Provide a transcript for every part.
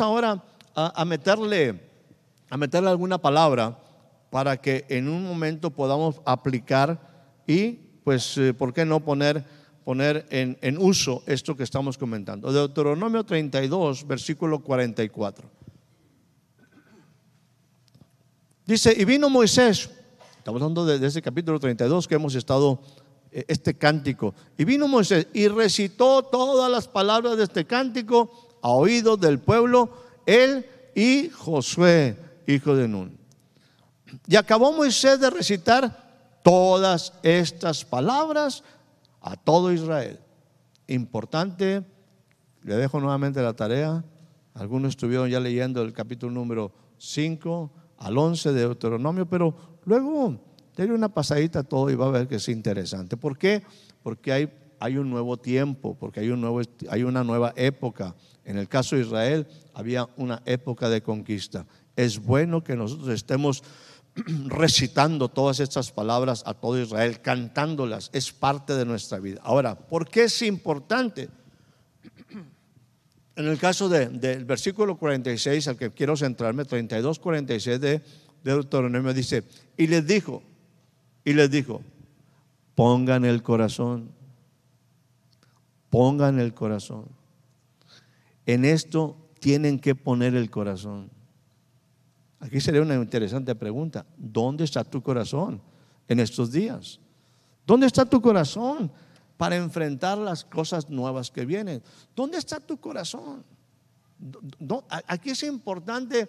Ahora a, a, meterle, a meterle alguna palabra para que en un momento podamos aplicar y, pues, eh, ¿por qué no poner, poner en, en uso esto que estamos comentando? Deuteronomio 32, versículo 44. Dice, y vino Moisés, estamos hablando de, de ese capítulo 32 que hemos estado, eh, este cántico, y vino Moisés y recitó todas las palabras de este cántico a oídos del pueblo, él y Josué, hijo de Nun. Y acabó Moisés de recitar todas estas palabras a todo Israel. Importante, le dejo nuevamente la tarea. Algunos estuvieron ya leyendo el capítulo número 5 al 11 de Deuteronomio, pero luego denle una pasadita a todo y va a ver que es interesante. ¿Por qué? Porque hay, hay un nuevo tiempo, porque hay, un nuevo, hay una nueva época. En el caso de Israel había una época de conquista. Es bueno que nosotros estemos recitando todas estas palabras a todo Israel, cantándolas, es parte de nuestra vida. Ahora, ¿por qué es importante? En el caso del de, versículo 46, al que quiero centrarme, 32, 46 de, de Deuteronomio, dice, y les dijo, y les dijo, pongan el corazón, pongan el corazón. En esto tienen que poner el corazón. Aquí sería una interesante pregunta. ¿Dónde está tu corazón en estos días? ¿Dónde está tu corazón para enfrentar las cosas nuevas que vienen? ¿Dónde está tu corazón? Aquí es importante,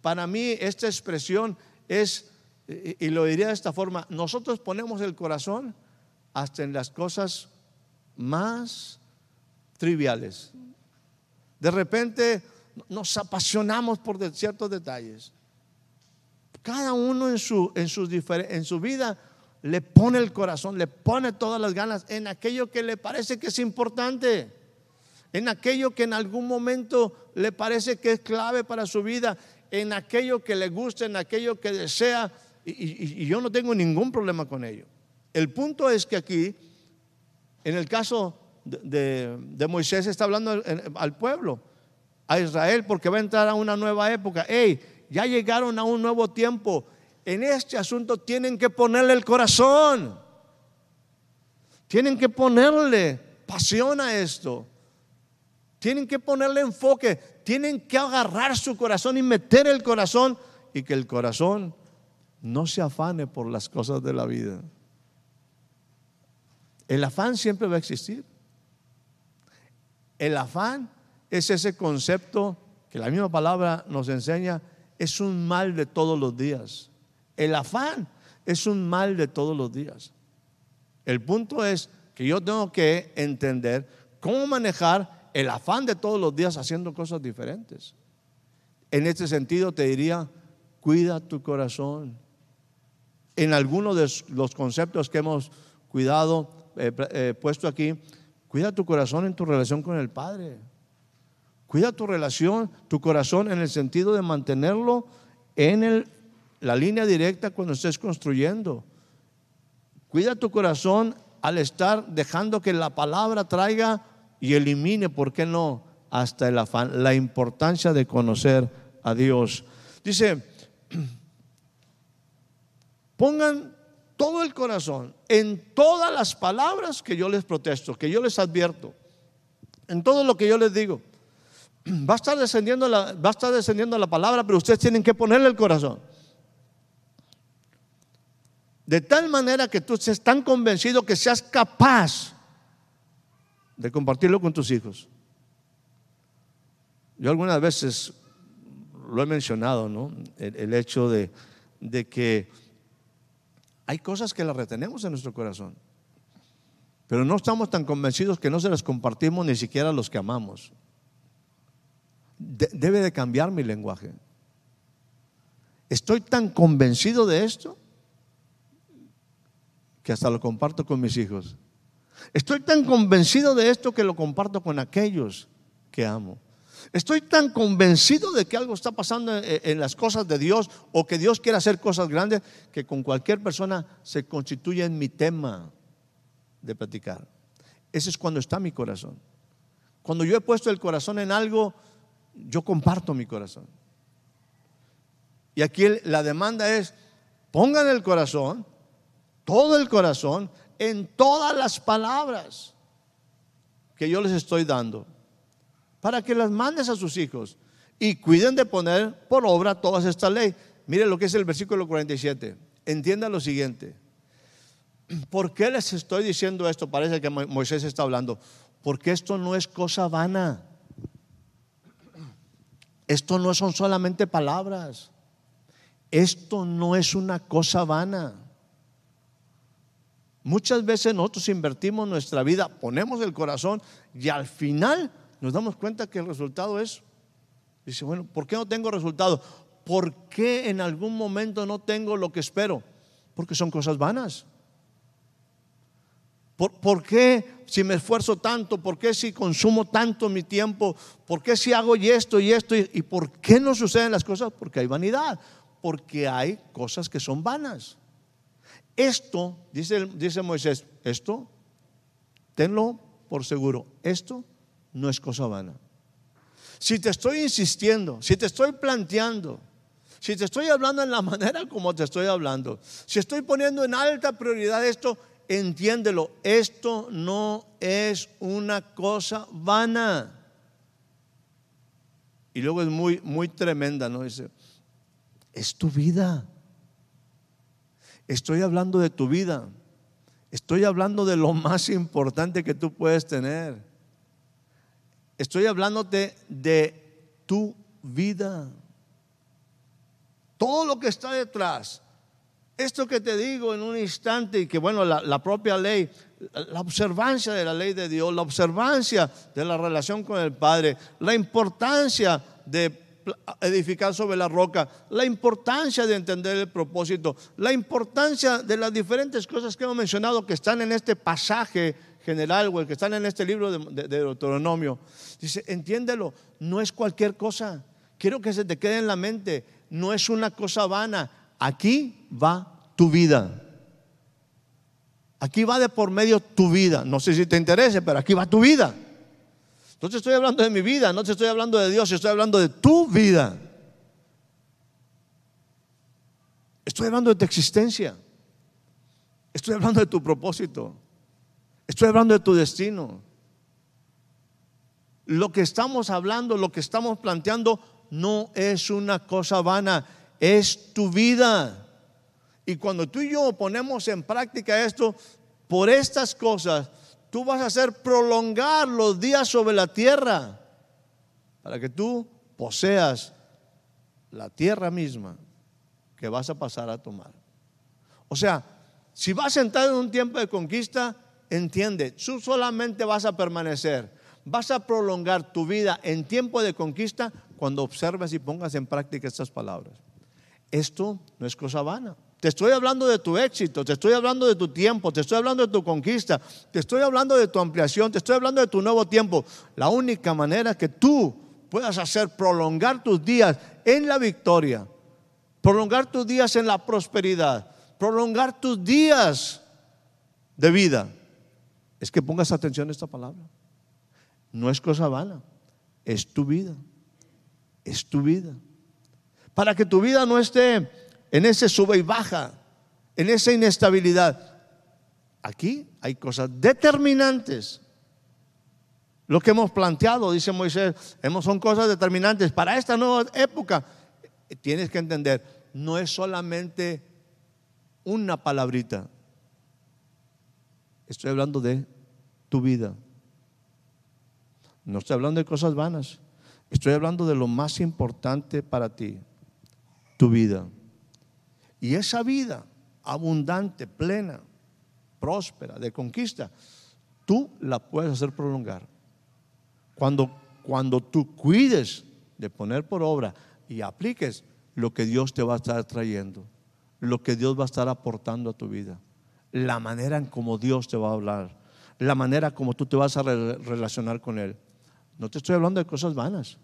para mí esta expresión es, y lo diría de esta forma, nosotros ponemos el corazón hasta en las cosas más triviales. De repente nos apasionamos por ciertos detalles. Cada uno en su, en, en su vida le pone el corazón, le pone todas las ganas en aquello que le parece que es importante, en aquello que en algún momento le parece que es clave para su vida, en aquello que le gusta, en aquello que desea, y yo no tengo ningún problema con ello. El punto es que aquí, en el caso de, de, de Moisés, está hablando al pueblo a Israel porque va a entrar a una nueva época. Hey, ya llegaron a un nuevo tiempo. En este asunto tienen que ponerle el corazón. Tienen que ponerle pasión a esto. Tienen que ponerle enfoque. Tienen que agarrar su corazón y meter el corazón y que el corazón no se afane por las cosas de la vida. El afán siempre va a existir. El afán es ese concepto que la misma palabra nos enseña, es un mal de todos los días. El afán es un mal de todos los días. El punto es que yo tengo que entender cómo manejar el afán de todos los días haciendo cosas diferentes. En este sentido te diría, cuida tu corazón. En algunos de los conceptos que hemos cuidado, eh, eh, puesto aquí, cuida tu corazón en tu relación con el Padre. Cuida tu relación, tu corazón en el sentido de mantenerlo en el, la línea directa cuando estés construyendo. Cuida tu corazón al estar dejando que la palabra traiga y elimine, ¿por qué no? Hasta el afán, la importancia de conocer a Dios. Dice, pongan todo el corazón en todas las palabras que yo les protesto, que yo les advierto, en todo lo que yo les digo va a estar descendiendo la, va a estar descendiendo la palabra, pero ustedes tienen que ponerle el corazón. De tal manera que tú estés tan convencido que seas capaz de compartirlo con tus hijos. Yo algunas veces lo he mencionado, ¿no? El, el hecho de, de, que Hay cosas que las retenemos en nuestro corazón, pero no estamos tan convencidos que no se las compartimos ni siquiera a los que amamos. debe de cambiar mi lenguaje. Estoy tan convencido de esto que hasta lo comparto con mis hijos. Estoy tan convencido de esto que lo comparto con aquellos que amo. Estoy tan convencido de que algo está pasando en, las cosas de Dios o que Dios quiere hacer cosas grandes que con cualquier persona se constituye en mi tema de platicar. Ese es cuando está mi corazón. Cuando yo he puesto el corazón en algo, yo comparto mi corazón. Y aquí la demanda es, pongan el corazón, todo el corazón, en todas las palabras que yo les estoy dando, para que las mandes a sus hijos y cuiden de poner por obra todas estas leyes. Mire lo que es el versículo 47. Entienda lo siguiente. ¿Por qué les estoy diciendo esto? Parece que Moisés está hablando. Porque esto no es cosa vana. Esto no son solamente palabras. Esto no es una cosa vana. Muchas veces nosotros invertimos nuestra vida, ponemos el corazón y al final nos damos cuenta que el resultado es, dice, bueno, ¿por qué no tengo resultado? ¿Por qué en algún momento no tengo lo que espero? Porque son cosas vanas. ¿Por, qué si me esfuerzo tanto? ¿Por qué si consumo tanto mi tiempo? ¿Por qué si hago y esto y esto? ¿Y, y por qué no suceden las cosas? Porque hay vanidad, porque hay cosas que son vanas. Esto, dice, dice Moisés, esto, tenlo por seguro, esto no es cosa vana. Si te estoy insistiendo, si te estoy planteando, si te estoy hablando en la manera como te estoy hablando, si estoy poniendo en alta prioridad esto, entiéndelo, esto no es una cosa vana. Y luego es muy, muy tremenda, ¿no? Dice, es tu vida. Estoy hablando de tu vida. Estoy hablando de lo más importante que tú puedes tener. Estoy hablándote de tu vida. Todo lo que está detrás. Esto que te digo en un instante y que bueno, la, la propia ley, la observancia de la ley de Dios, la observancia de la relación con el Padre, la importancia de edificar sobre la roca, la importancia de entender el propósito, la importancia de las diferentes cosas que hemos mencionado que están en este pasaje general o el que están en este libro de, de, Deuteronomio. Dice, entiéndelo, no es cualquier cosa. Quiero que se te quede en la mente, no es una cosa vana. Aquí va tu vida. Aquí va de por medio tu vida. No sé si te interese, pero aquí va tu vida. No te estoy hablando de mi vida, no te estoy hablando de Dios, estoy hablando de tu vida. Estoy hablando de tu existencia. Estoy hablando de tu propósito. Estoy hablando de tu destino. Lo que estamos hablando, lo que estamos planteando, no es una cosa vana, es tu vida. Y cuando tú y yo ponemos en práctica esto, por estas cosas, tú vas a hacer prolongar los días sobre la tierra para que tú poseas la tierra misma que vas a pasar a tomar. O sea, si vas a entrar en un tiempo de conquista, entiende, tú solamente vas a permanecer, vas a prolongar tu vida en tiempo de conquista cuando observes y pongas en práctica estas palabras. Esto no es cosa vana. Te estoy hablando de tu éxito, te estoy hablando de tu tiempo, te estoy hablando de tu conquista, te estoy hablando de tu ampliación, te estoy hablando de tu nuevo tiempo. La única manera que tú puedas hacer prolongar tus días en la victoria, prolongar tus días en la prosperidad, prolongar tus días de vida, es que pongas atención a esta palabra. No es cosa vana, es tu vida, es tu vida. Para que tu vida no esté en ese sube y baja, en esa inestabilidad. Aquí hay cosas determinantes. Lo que hemos planteado, dice Moisés, son cosas determinantes. Para esta nueva época, tienes que entender, no es solamente una palabrita. Estoy hablando de tu vida. No estoy hablando de cosas vanas. Estoy hablando de lo más importante para ti, tu vida. Y esa vida abundante, plena, próspera, de conquista, tú la puedes hacer prolongar. Cuando, cuando tú cuides de poner por obra y apliques lo que Dios te va a estar trayendo, lo que Dios va a estar aportando a tu vida, la manera en cómo Dios te va a hablar, la manera como tú te vas a relacionar con Él. No te estoy hablando de cosas vanas,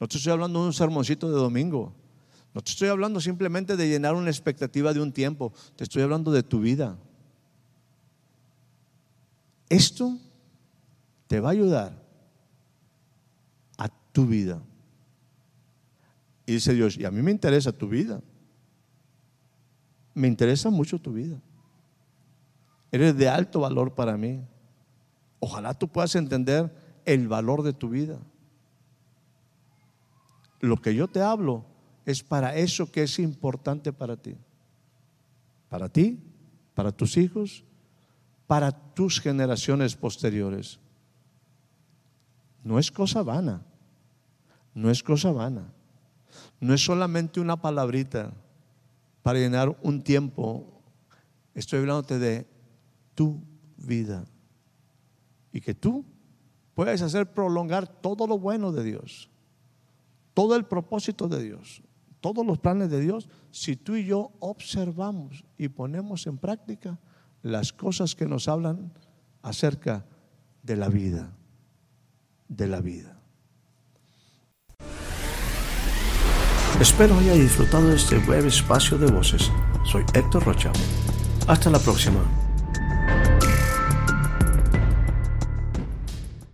no te estoy hablando de un sermoncito de domingo, no te estoy hablando simplemente de llenar una expectativa de un tiempo, te estoy hablando de tu vida. Esto te va a ayudar a tu vida. Y dice Dios, y a mí me interesa tu vida. Me interesa mucho tu vida. Eres de alto valor para mí. Ojalá tú puedas entender el valor de tu vida. Lo que yo te hablo es para eso que es importante para ti. Para ti, para tus hijos, para tus generaciones posteriores. No es cosa vana, no es cosa vana, no es solamente una palabrita para llenar un tiempo. Estoy hablándote de tu vida y que tú puedes hacer prolongar todo lo bueno de Dios, todo el propósito de Dios, todos los planes de Dios, si tú y yo observamos y ponemos en práctica las cosas que nos hablan acerca de la vida, de la vida. Espero haya disfrutado de este breve espacio de voces. Soy Héctor Rocha. Hasta la próxima.